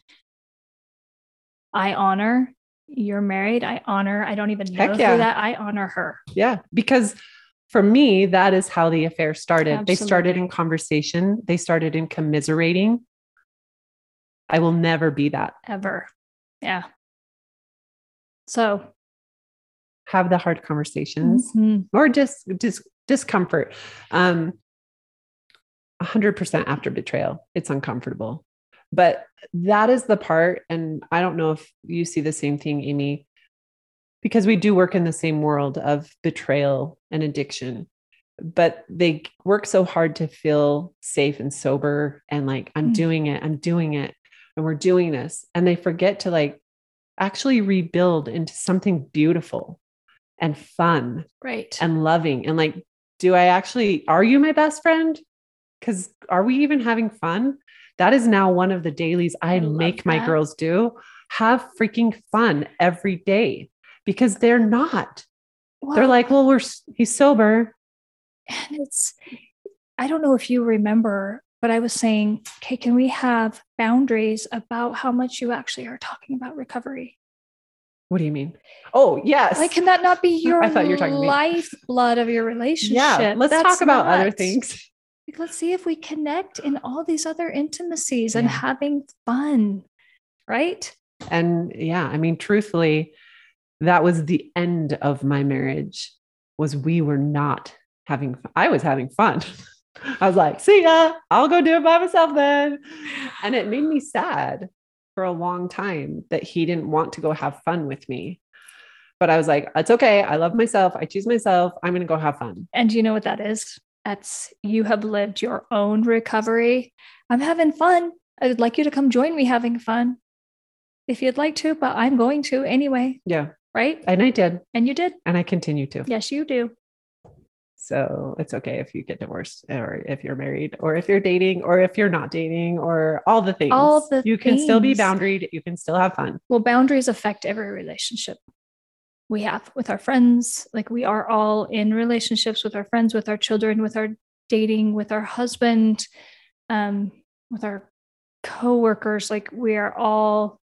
S2: I honor you're married. I honor. I don't even know
S1: yeah.
S2: that I honor her.
S1: Yeah, because for me, that is how the affair started. They started in conversation, they started in commiserating. I will never be that.
S2: Ever. Yeah. So
S1: Have the hard conversations
S2: mhm,
S1: or just dis- discomfort. Um, 100% after betrayal, it's uncomfortable. But that is the part. And I don't know if you see the same thing, Amy, because we do work in the same world of betrayal and addiction. But they work so hard to feel safe and sober and like, I'm
S2: Mm.
S1: doing it, I'm doing it, and we're doing this. And they forget to like actually rebuild into something beautiful and fun
S2: right.
S1: and loving and like do i actually are you my best friend because are we even having fun that is now one of the dailies i,
S2: I
S1: make my girls do. Have freaking fun every day because they're not. They're like well we're he's sober.
S2: And it's i don't know if you remember but i was saying okay can we have boundaries about how much you actually are talking about recovery?
S1: What do you mean? Oh yes.
S2: Like can that not be your
S1: I thought you were talking
S2: lifeblood of your relationship?
S1: yeah let's
S2: That's
S1: talk about other things
S2: let's see if we connect in all these other intimacies and having fun. Right.
S1: And yeah, I mean, truthfully, that was the end of my marriage was we were not having fun. I was having fun. I was like, see ya, I'll go do it by myself then. And it made me sad for a long time that he didn't want to go have fun with me. But I was like, it's okay. I love myself. I choose myself. I'm going to go have fun.
S2: And do you know what that is? That's you have lived your own recovery. I'm having fun. I would like you to come join me having fun if you'd like to, but I'm going to anyway.
S1: Yeah.
S2: Right.
S1: And I did.
S2: And you did.
S1: And I continue to.
S2: Yes, you do.
S1: So it's okay if you get divorced or if you're married or if you're dating or if you're not dating or all the things.
S2: All the
S1: you can still be
S2: things.
S1: boundaried. You can still have fun.
S2: Well, boundaries affect every relationship we have with our friends. Like we are all in relationships with our friends, with our children, with our dating, with our husband, um, with our coworkers. Like we are all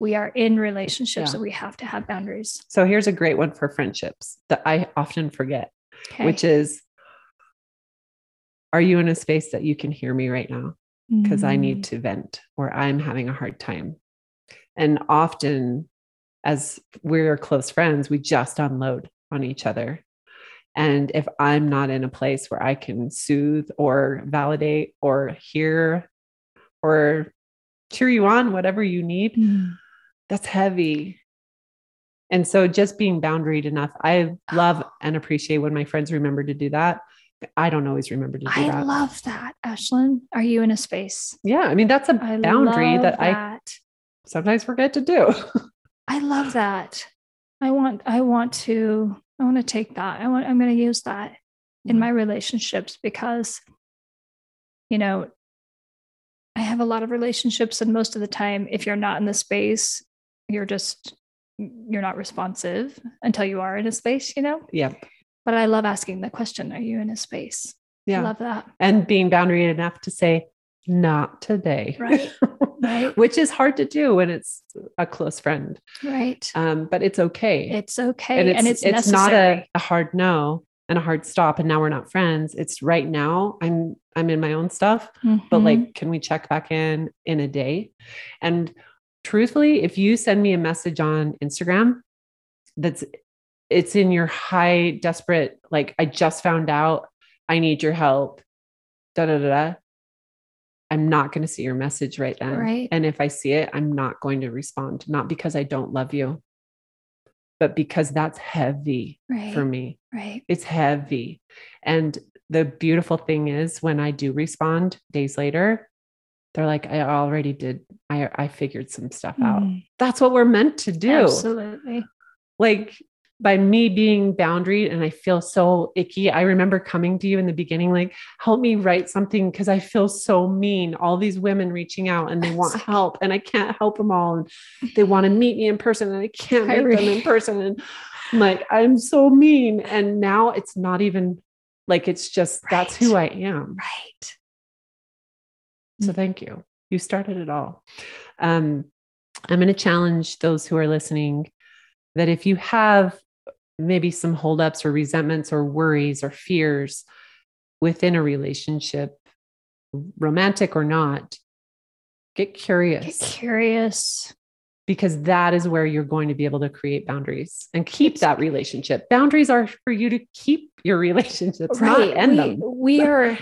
S2: we are in relationships,
S1: Yeah.
S2: so we have to have boundaries.
S1: So here's a great one for friendships that I often forget,
S2: Okay.
S1: which is Are you in a space that you can hear me right now? Because I
S2: Mm.
S1: need to vent or I'm having a hard time. And often, as we're close friends, we just unload on each other. And if I'm not in a place where I can soothe or validate or hear or cheer you on, whatever you need,
S2: Mm.
S1: that's heavy. And so just being boundaried enough. I love and appreciate when my friends remember to do that. I don't always remember to do
S2: I
S1: that.
S2: I love that, Ashlynn. Are you in a space?
S1: yeah, I mean that's a
S2: I
S1: boundary
S2: love
S1: that I sometimes forget to do.
S2: I love that. I want I want to I want to take that. I want I'm going to use that in
S1: mm-hmm.
S2: my relationships because you know I have a lot of relationships and most of the time if you're not in the space you're just you're not responsive until you are in a space, you know?
S1: yeah.
S2: But I love asking the question, are you in a space? I
S1: Yeah.
S2: love that.
S1: and being boundary enough to say, not today.
S2: Right. Right.
S1: Which is hard to do when it's a close friend.
S2: Right.
S1: Um, but it's okay.
S2: It's okay. And it's,
S1: it's not
S2: necessary.
S1: a, a hard no and a hard stop. And now we're not friends. It's right now I'm I'm in my own stuff. but
S2: Mhm.
S1: like can we check back in in a day and truthfully if you send me a message on instagram that's it's in your high desperate like i just found out i need your help da da da da i'm not going to see your message right then
S2: Right.
S1: and if i see it i'm not going to respond not because i don't love you but because that's heavy
S2: right.
S1: for me
S2: Right.
S1: it's heavy. And the beautiful thing is when I do respond days later, they're like, I already did, I, I figured some stuff out.
S2: Mm,
S1: That's what we're meant to do.
S2: Absolutely.
S1: Like by me being boundaried and I feel so icky. I remember coming to you in the beginning, like, help me write something because I feel so mean. All these women reaching out and they want help and I can't help them all. And they want to meet me in person and I can't meet them in person. And I'm like, I'm so mean. And now it's not even like, it's just, that's who I am.
S2: Right.
S1: So thank you. You started it all. Um, I'm going to challenge those who are listening that if you have maybe some holdups or resentments or worries or fears within a relationship, romantic or not, get
S2: Get
S1: curious
S2: curious.
S1: because that is where you're going to be able to create boundaries and keep that relationship. Boundaries are for you to keep your relationships, not end
S2: we,
S1: them.
S2: we are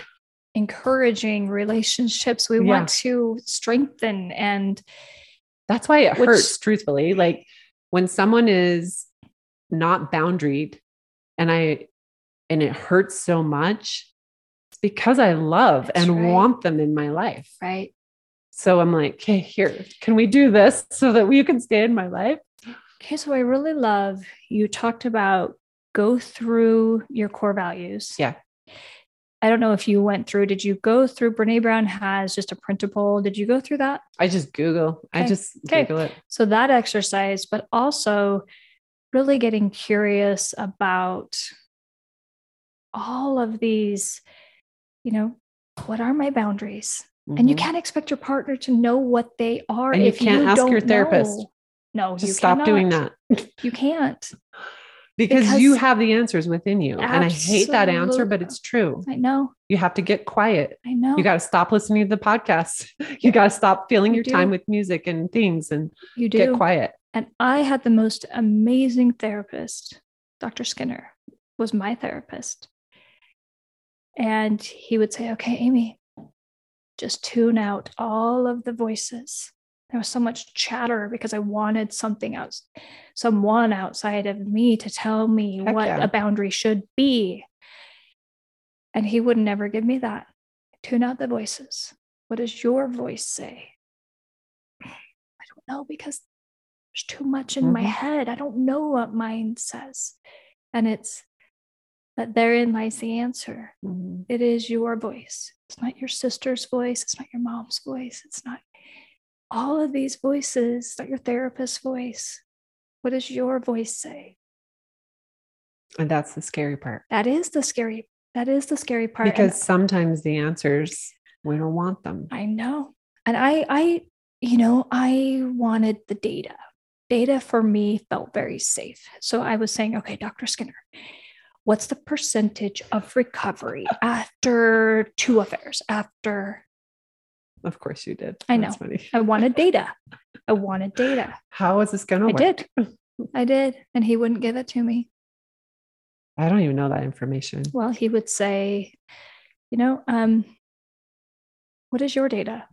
S2: encouraging relationships. We
S1: Yeah.
S2: want to strengthen and
S1: That's why it
S2: Which-
S1: hurts, truthfully. Like when someone is not boundaried and I and it hurts so much, it's because I love
S2: That's
S1: and
S2: right.
S1: want them in my life.
S2: right.
S1: So I'm like, okay, here, can we do this so that you can stay in my life?
S2: Okay, so I really love you talked about go through your core values.
S1: Yeah.
S2: I don't know if you went through, did you go through Brene Brown has just a printable? Did you go through that?
S1: I just Google. I just
S2: Okay.
S1: Google it.
S2: So that exercise, but also really getting curious about all of these, you know, what are my boundaries? And you
S1: Mhm.
S2: can't expect your partner to know what they are
S1: And you
S2: if
S1: can't ask your therapist.
S2: know. No,
S1: Just
S2: you
S1: stop doing that.
S2: You can't.
S1: because, you have the answers within you. And I hate that answer, but it's true.
S2: I know.
S1: You have to get quiet.
S2: I know.
S1: You got to stop listening to the podcast. You got to stop filling
S2: You
S1: your time with music and things and
S2: you do.
S1: get quiet.
S2: And I had the most amazing therapist. Dr. Skinner was my therapist. And he would say, Okay, Amy, just tune out all of the voices. There was so much chatter because I wanted something else, someone outside of me to tell me
S1: Heck
S2: what
S1: yeah.
S2: a boundary should be. And he would never give me that. Tune out the voices. What does your voice say? I don't know because there's too much in my
S1: Mhm.
S2: head. I don't know what mine says. And it's that therein lies the answer.
S1: Mhm.
S2: It is your voice. It's not your sister's voice. It's not your mom's voice. It's not all of these voices, not your therapist's voice. What does your voice say?
S1: And that's the scary part
S2: That is the scary, that is the scary part. And
S1: because sometimes the answers, we don't want them.
S2: I know. And I, I, you know, I wanted the data. Data for me felt very safe. So I was saying, okay, Dr. Skinner, what's the percentage of recovery after two affairs? After
S1: Of course you did.
S2: I know. I wanted data. I wanted data.
S1: How is this going to work?
S2: I did. I did. And he wouldn't give it to me.
S1: I don't even know that information.
S2: Well, he would say, you know, um, what is your data?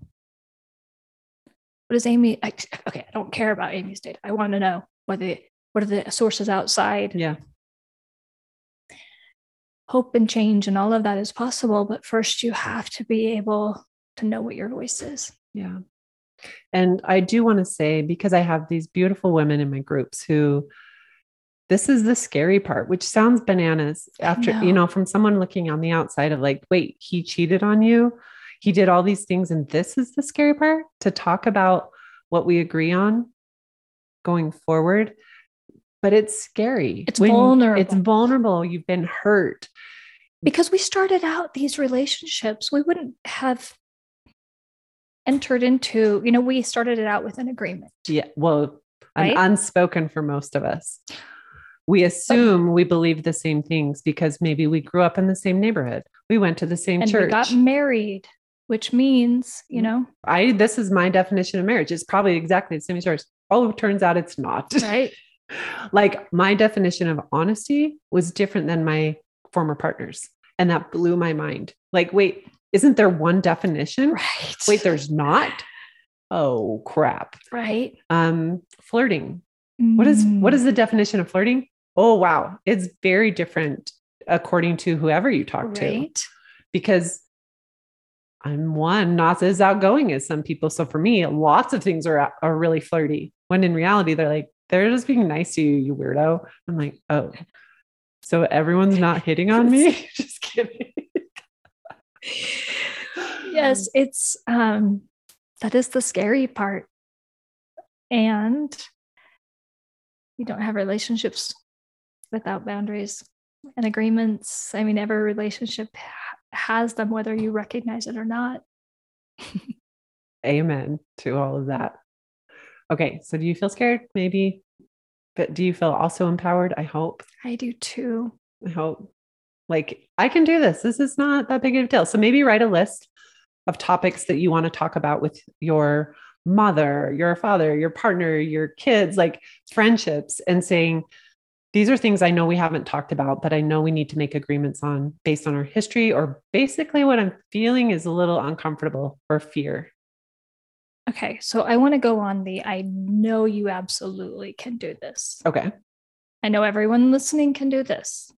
S2: What is Amy? I, okay, I don't care about Amy's data. I want to know what the what are the sources outside.
S1: Yeah.
S2: Hope and change and all of that is possible, but first you have to be able to know what your voice is.
S1: Yeah. And I do want to say, because I have these beautiful women in my groups who this is the scary part, which sounds bananas after, you
S2: know.
S1: know, from someone looking on the outside of like, wait, he cheated on you. He did all these things. And this is the scary part to talk about what we agree on going forward. But it's scary.
S2: It's vulnerable.
S1: It's
S2: vulnerable.
S1: You've been hurt.
S2: Because we started out these relationships, we wouldn't have entered into, you know, we started it out with an agreement.
S1: Yeah. Well, an unspoken for most of us. We assume we believe the same things because maybe we grew up in the same neighborhood. We went to the same church.
S2: we got married, which means, you
S1: Mhm.
S2: know,
S1: I this is my definition of marriage. It's probably exactly the same as yours. Oh, it turns out it's not.
S2: right?
S1: like my definition of honesty was different than my former partners. And that blew my mind. Like, wait, isn't there one definition?
S2: right.
S1: Wait, there's not. Oh crap.
S2: right.
S1: Um, flirting. What is what
S2: Mm,
S1: the definition of flirting? Oh wow, it's very different according to whoever you talk to.
S2: right?
S1: Because I'm one, not as outgoing as some people. So for me, lots of things are are really flirty. When in reality, they're like they're just being nice to you, you weirdo. I'm like, oh, so everyone's not hitting on me. just kidding.
S2: Yes, it's um that is the scary part. And you don't have relationships without boundaries and agreements. I mean, every relationship has them, whether you recognize it or not.
S1: Amen to all of that. Okay, so do you feel scared? Maybe, but do you feel also empowered? I hope.
S2: I do too.
S1: I hope. Like, I can do this. This is not that big of a deal. So maybe write a list of topics that you want to talk about with your mother, your father, your partner, your kids, like friendships, and saying, these are things I know we haven't talked about, but I know we need to make agreements on based on our history, or basically what I'm feeling is a little uncomfortable or fear.
S2: Okay, so I want to go on the I know you absolutely can do this.
S1: Okay.
S2: I know everyone listening can do this.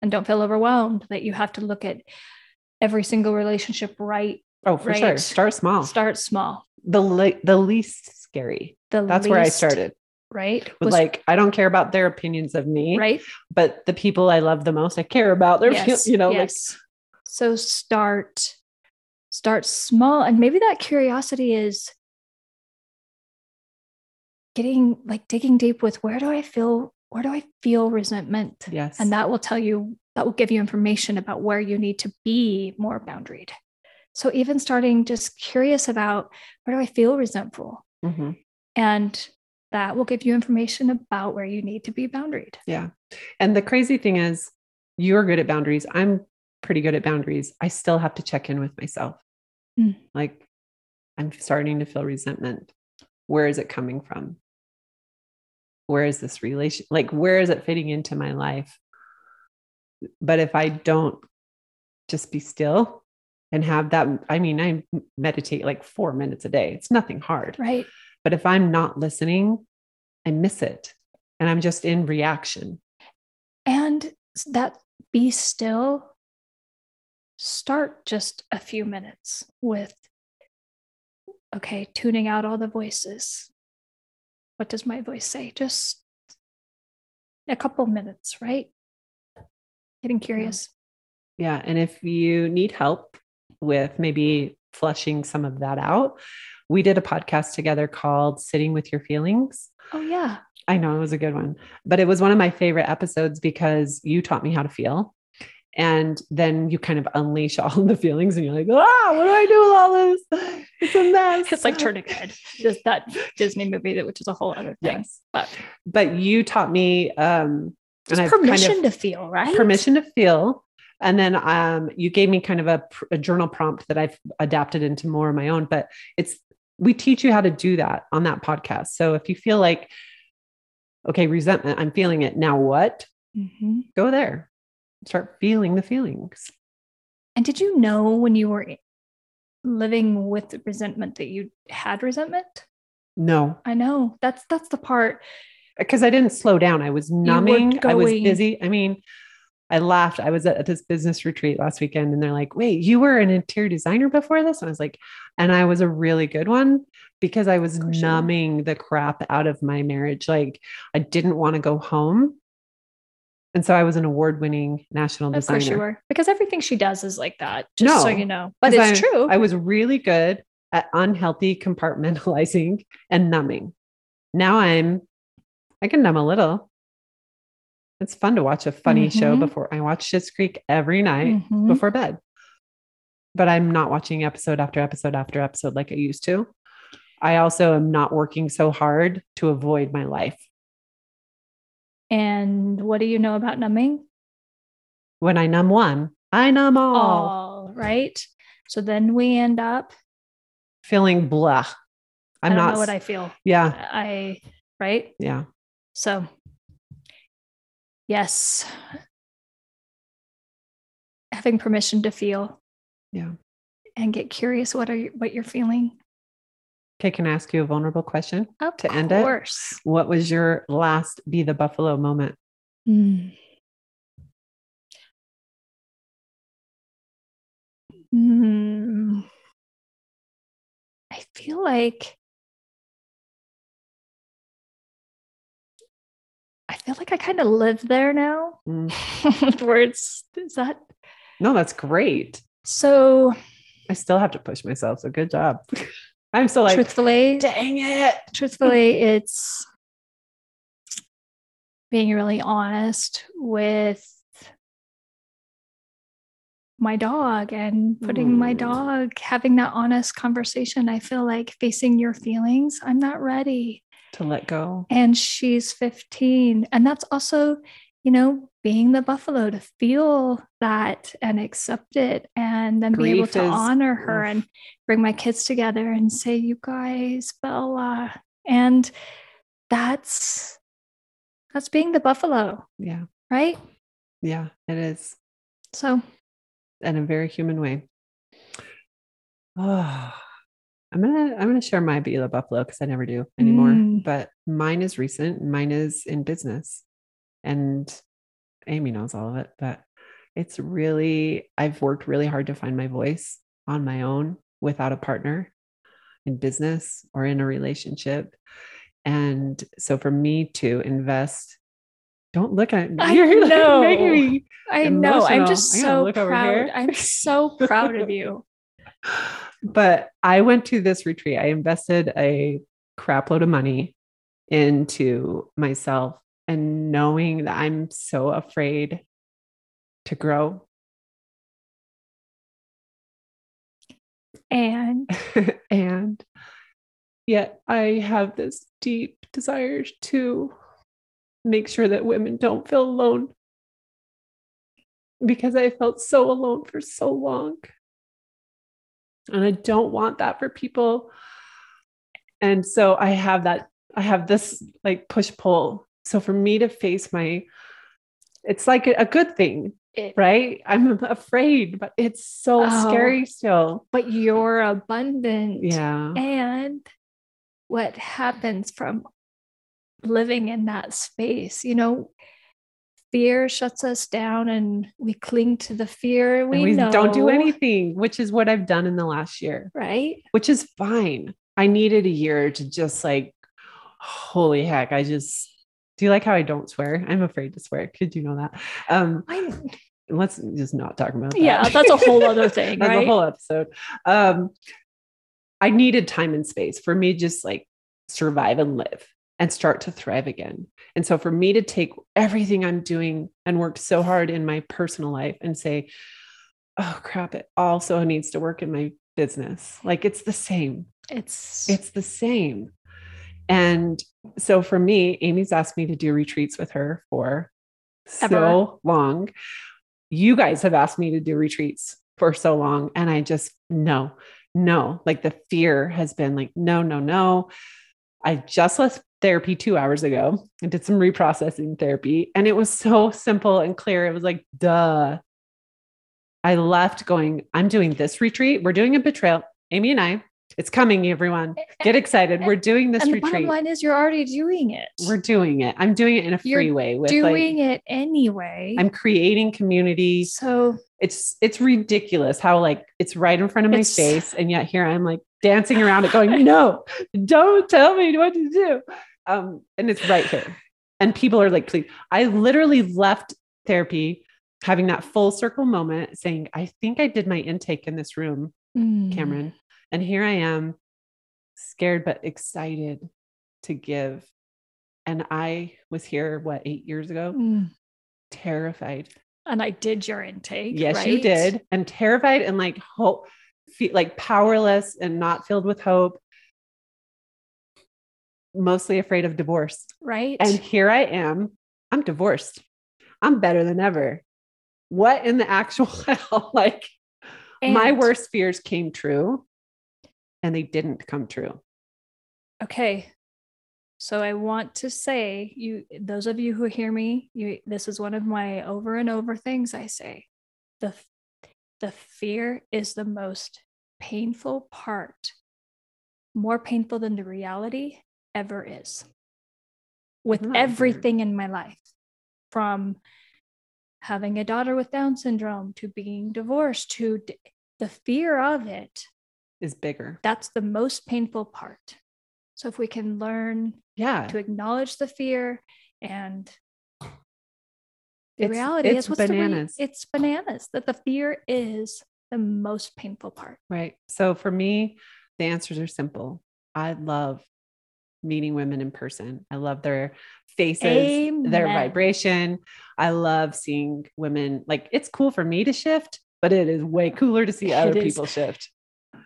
S2: And don't feel overwhelmed that you have to look at every single relationship right.
S1: Oh, for sure. Start small.
S2: Start small.
S1: the le- the least scary.
S2: The
S1: That's where I started.
S2: Right?
S1: With
S2: Was-
S1: like, I don't care about their opinions of me,
S2: right?
S1: but the people I love the most, I care about their,
S2: Yes.
S1: you know, like
S2: yes. so start start small and maybe that curiosity is getting like digging deep with where do I feel where do I feel resentment?
S1: yes,
S2: And that will tell you, that will give you information about where you need to be more boundaried. So even starting just curious about where do I feel resentful?
S1: Mhm.
S2: And that will give you information about where you need to be boundaried.
S1: Yeah. And the crazy thing is, you're good at boundaries. I'm pretty good at boundaries. I still have to check in with myself.
S2: Mm.
S1: Like, I'm starting to feel resentment. Where is it coming from? Where is this relation? Like, where is it fitting into my life? But if I don't just be still and have that, I mean, I meditate like four minutes a day. It's nothing hard.
S2: Right.
S1: But if I'm not listening, I miss it. And I'm just in reaction.
S2: And that be still, start just a few minutes with, okay, tuning out all the voices. What does my voice say? Just a couple minutes, right? Getting curious.
S1: Yeah. And if you need help with maybe flushing some of that out, we did a podcast together called Sitting with Your Feelings.
S2: Oh, yeah.
S1: I know it was a good one, but it was one of my favorite episodes because you taught me how to feel. And then you kind of unleash all the feelings and you're like, ah, what do I do with all this? It's a mess.
S2: It's like turning red. Just that Disney movie, that which is a whole other thing.
S1: Yes.
S2: But
S1: But you taught me um
S2: just
S1: I've kind of-
S2: permission to feel, right?
S1: permission to feel. And then um, you gave me kind of a, a journal prompt that I've adapted into more of my own. But it's we teach you how to do that on that podcast. So if you feel like, okay, resentment, I'm feeling it. Now what?
S2: Mhm.
S1: Go there. Start feeling the feelings.
S2: And did you know when you were living with resentment that you had resentment?
S1: No,
S2: I know. That's that's the part.
S1: because I didn't slow down. I was numbing. I was busy. I mean, I laughed. I was at this business retreat last weekend and they're like, wait, you were an interior designer before this? And I was like, and I was a really good one because I was
S2: Of course you were.
S1: numbing the crap out of my marriage. Like I didn't want to go home. And so I was an award winning national
S2: Of
S1: designer.
S2: course you were. Because everything she does is like that. Just so
S1: No,
S2: you know. but it's
S1: I-
S2: true.
S1: I was really good at unhealthy compartmentalizing and numbing. Now I'm, I can numb a little. It's fun to watch a funny show
S2: Mhm.
S1: before I watch Schitt's Creek every night
S2: Mhm.
S1: before bed. But I'm not watching episode after episode after episode like I used to. I also am not working so hard to avoid my life.
S2: And what do you know about numbing?
S1: When I numb one, I numb all,
S2: All right. So then we end up.
S1: feeling blah. I'm
S2: I don't
S1: not,
S2: know what I feel.
S1: yeah,
S2: I right.
S1: yeah.
S2: So, yes, having permission to feel
S1: Yeah.
S2: and get curious what are you, what you're feeling.
S1: Okay, can I ask you a vulnerable question?
S2: Of
S1: To end it?
S2: Of course.
S1: What was your last be the buffalo moment?
S2: Mm. Mm. I feel like feel like I kind of live there now.
S1: Mm.
S2: Words is that
S1: No, that's great.
S2: so?
S1: I still have to push myself. So good job. I'm still like,
S2: truthfully,
S1: dang it.
S2: truthfully, it's being really honest with my dog and putting my
S1: Mm.
S2: dog, having that honest conversation. I feel like facing your feelings, I'm not ready.
S1: To let go.
S2: And she's 15. And that's also, you know, being the buffalo to feel that and accept it and then be able to
S1: is-
S2: honor her
S1: oof.
S2: and bring my kids together and say, you guys, Bella. And that's that's being the buffalo,
S1: Yeah.
S2: right?
S1: Yeah, it is.
S2: So
S1: In a very human way. Oh, I'm gonna I'm gonna share my be the buffalo because I never do anymore.
S2: Mm.
S1: But mine is recent. Mine is in business. And Amy knows all of it, but it's really I've worked really hard to find my voice on my own without a partner in business or in a relationship. And so for me to invest, don't look at me.
S2: I
S1: you're like
S2: know.
S1: making me
S2: I know I'm just so proud. I'm so proud of you.
S1: but I went to this retreat. I invested a crap load of money into myself and knowing that I'm so afraid to grow
S2: And
S1: and Yet I have this deep desire to make sure that women don't feel alone because I felt so alone for so long. And I don't want that for people. And so I have that, I have this like push pull. So for me to face my, it's like a, a good thing,
S2: It-
S1: right? I'm afraid, but it's so
S2: Oh.
S1: scary still.
S2: But you're abundant.
S1: Yeah.
S2: And what happens from living in that space, you know, fear shuts us down and we cling to the fear. We,
S1: we
S2: know,
S1: don't do anything, which is what I've done in the last year,
S2: Right?
S1: which is fine. I needed a year to just like, holy heck, I just do you like how I don't swear? I'm afraid to swear. Could you know that? Um,
S2: I,
S1: let's just not talk about that.
S2: yeah, that's a whole other thing,
S1: That's
S2: right?
S1: a whole episode. Um, I needed time and space for me just like survive and live and start to thrive again. And so for me to take everything I'm doing and worked so hard in my personal life and say, oh crap, it also needs to work in my business. Like it's the same.
S2: it's
S1: It's the same. And so for me, Amy's asked me to do retreats with her for
S2: Ever.
S1: so long. You guys have asked me to do retreats for so long. And I just, no, no, like the fear has been like, no, no, no. I just left therapy two hours ago and did some reprocessing therapy. And it was so simple and clear. It was like, duh. I left going, I'm doing this retreat. We're doing a betrayal. Amy and I, it's coming, everyone. Get excited. We're doing this
S2: and the bottom
S1: retreat.
S2: line is you're already doing it.
S1: We're doing it. I'm doing it in a
S2: You're
S1: free way with
S2: doing
S1: like,
S2: it anyway.
S1: I'm creating community.
S2: so
S1: It's it's ridiculous how like it's right in front of my face. And yet here I'm like dancing around it, going, no, don't tell me what to do. Um, and it's right here. And people are like, please. I literally left therapy having that full circle moment saying, I think I did my intake in this room
S2: mm,
S1: Cameron. And here I am, scared but excited to give. And I was here, what, eight years ago?
S2: mm.
S1: Terrified.
S2: And I did your intake.
S1: Yes, you
S2: right?
S1: did. And terrified and like hope, feel like powerless and not filled with hope. Mostly afraid of divorce.
S2: Right.
S1: And here I am. I'm divorced. I'm better than ever. What in the actual hell? Like my worst fears came true and they didn't come true.
S2: Okay. So I want to say you those of you who hear me, you this is one of my over and over things I say. The the fear is the most painful part. More painful than the reality ever is. With
S1: Hmm.
S2: everything in my life from having a daughter with down syndrome to being divorced to d- the fear of it
S1: Is bigger.
S2: that's the most painful part. So if we can learn
S1: Yeah.
S2: to acknowledge the fear and the
S1: It's-
S2: reality
S1: it's
S2: is what's the rea-
S1: bananas.
S2: it's bananas that the fear is the most painful part.
S1: Right. So for me, the answers are simple. I love meeting women in person. I love their faces, their vibration. I love seeing women. Like it's cool for me to shift, but it is way cooler to see other people shift.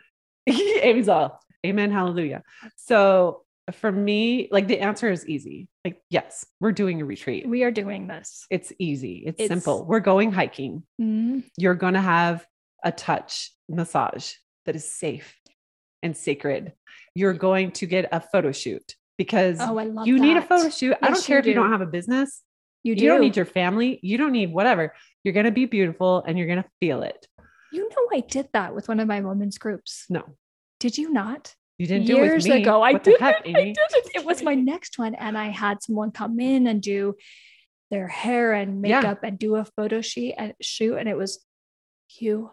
S1: Amy's all, amen, hallelujah. So for me, like the answer is easy. Like, yes, we're doing a retreat.
S2: We are doing this.
S1: It's easy. It's,
S2: It's-
S1: simple. We're going hiking.
S2: Mhm.
S1: You're going to have a touch massage that is safe and sacred. You're going to get a photo shoot because
S2: Oh, I
S1: you need a
S2: that.
S1: photo shoot. I don't care
S2: you
S1: if you don't have a business.
S2: You
S1: You,
S2: do.
S1: don't need your family. You don't need whatever. You're going to be beautiful and you're going to feel it.
S2: You know, I did that with one of my women's groups.
S1: No,
S2: Did you not?
S1: you didn't do it
S2: Years
S1: with me.
S2: ago, I
S1: what
S2: did
S1: the heck,
S2: it. I did it. It was my next one, and I had someone come in and do their hair and
S1: Yeah.
S2: makeup and do a photo sheet and uh, shoot, and it was you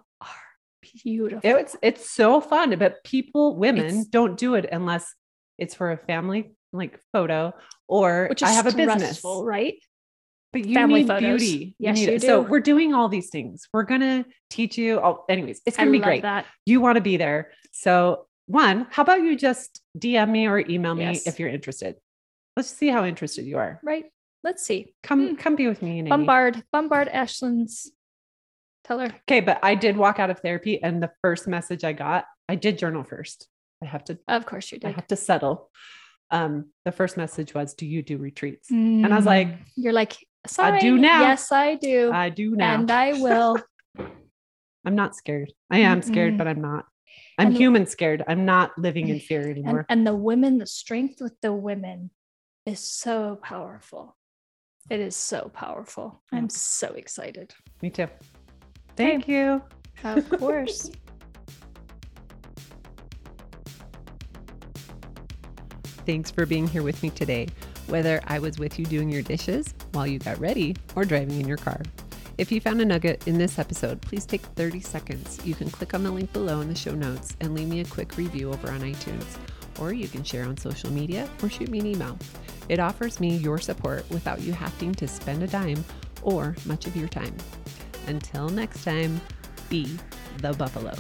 S2: beautiful.
S1: It's it's so fun, but people, women,
S2: It's-
S1: don't do it unless it's for a family like photo or
S2: which is
S1: I have a business.
S2: right?
S1: But you
S2: Family
S1: need
S2: photos.
S1: beauty.
S2: Yes,
S1: need
S2: you
S1: it. So we're doing all these things. We're gonna teach you. All, anyways, it's gonna be
S2: love
S1: great.
S2: That
S1: You want to be there. So one, how about you just DM me or email me
S2: Yes.
S1: if you're interested? Let's see how interested you are.
S2: right? Let's see.
S1: Come,
S2: Hmm.
S1: come be with me
S2: Bombard, bombard Ashlynn's. Tell her.
S1: Okay, but I did walk out of therapy, and the first message I got, I did journal first. I have to
S2: Of course you did.
S1: I have to settle. Um, the first message was, "Do you do retreats?" And I was like,
S2: Mm. You're like, sorry.
S1: I do now.
S2: Yes, I do.
S1: I do now.
S2: And I will.
S1: I'm not scared. I am scared,
S2: Mm-mm.
S1: but I'm not. I'm
S2: And-
S1: human scared. I'm not living in fear
S2: and,
S1: anymore.
S2: and the women, the strength with the women is so powerful. It is so powerful. I'm so excited.
S1: Me too. Thank you.
S2: Of course.
S1: Thanks for being here with me today, whether I was with you doing your dishes while you got ready or driving in your car. If you found a nugget in this episode, please take 30 seconds. You can click on the link below in the show notes and leave me a quick review over on iTunes, or you can share on social media or shoot me an email. It offers me your support without you having to spend a dime or much of your time. Until next time, be the buffalo.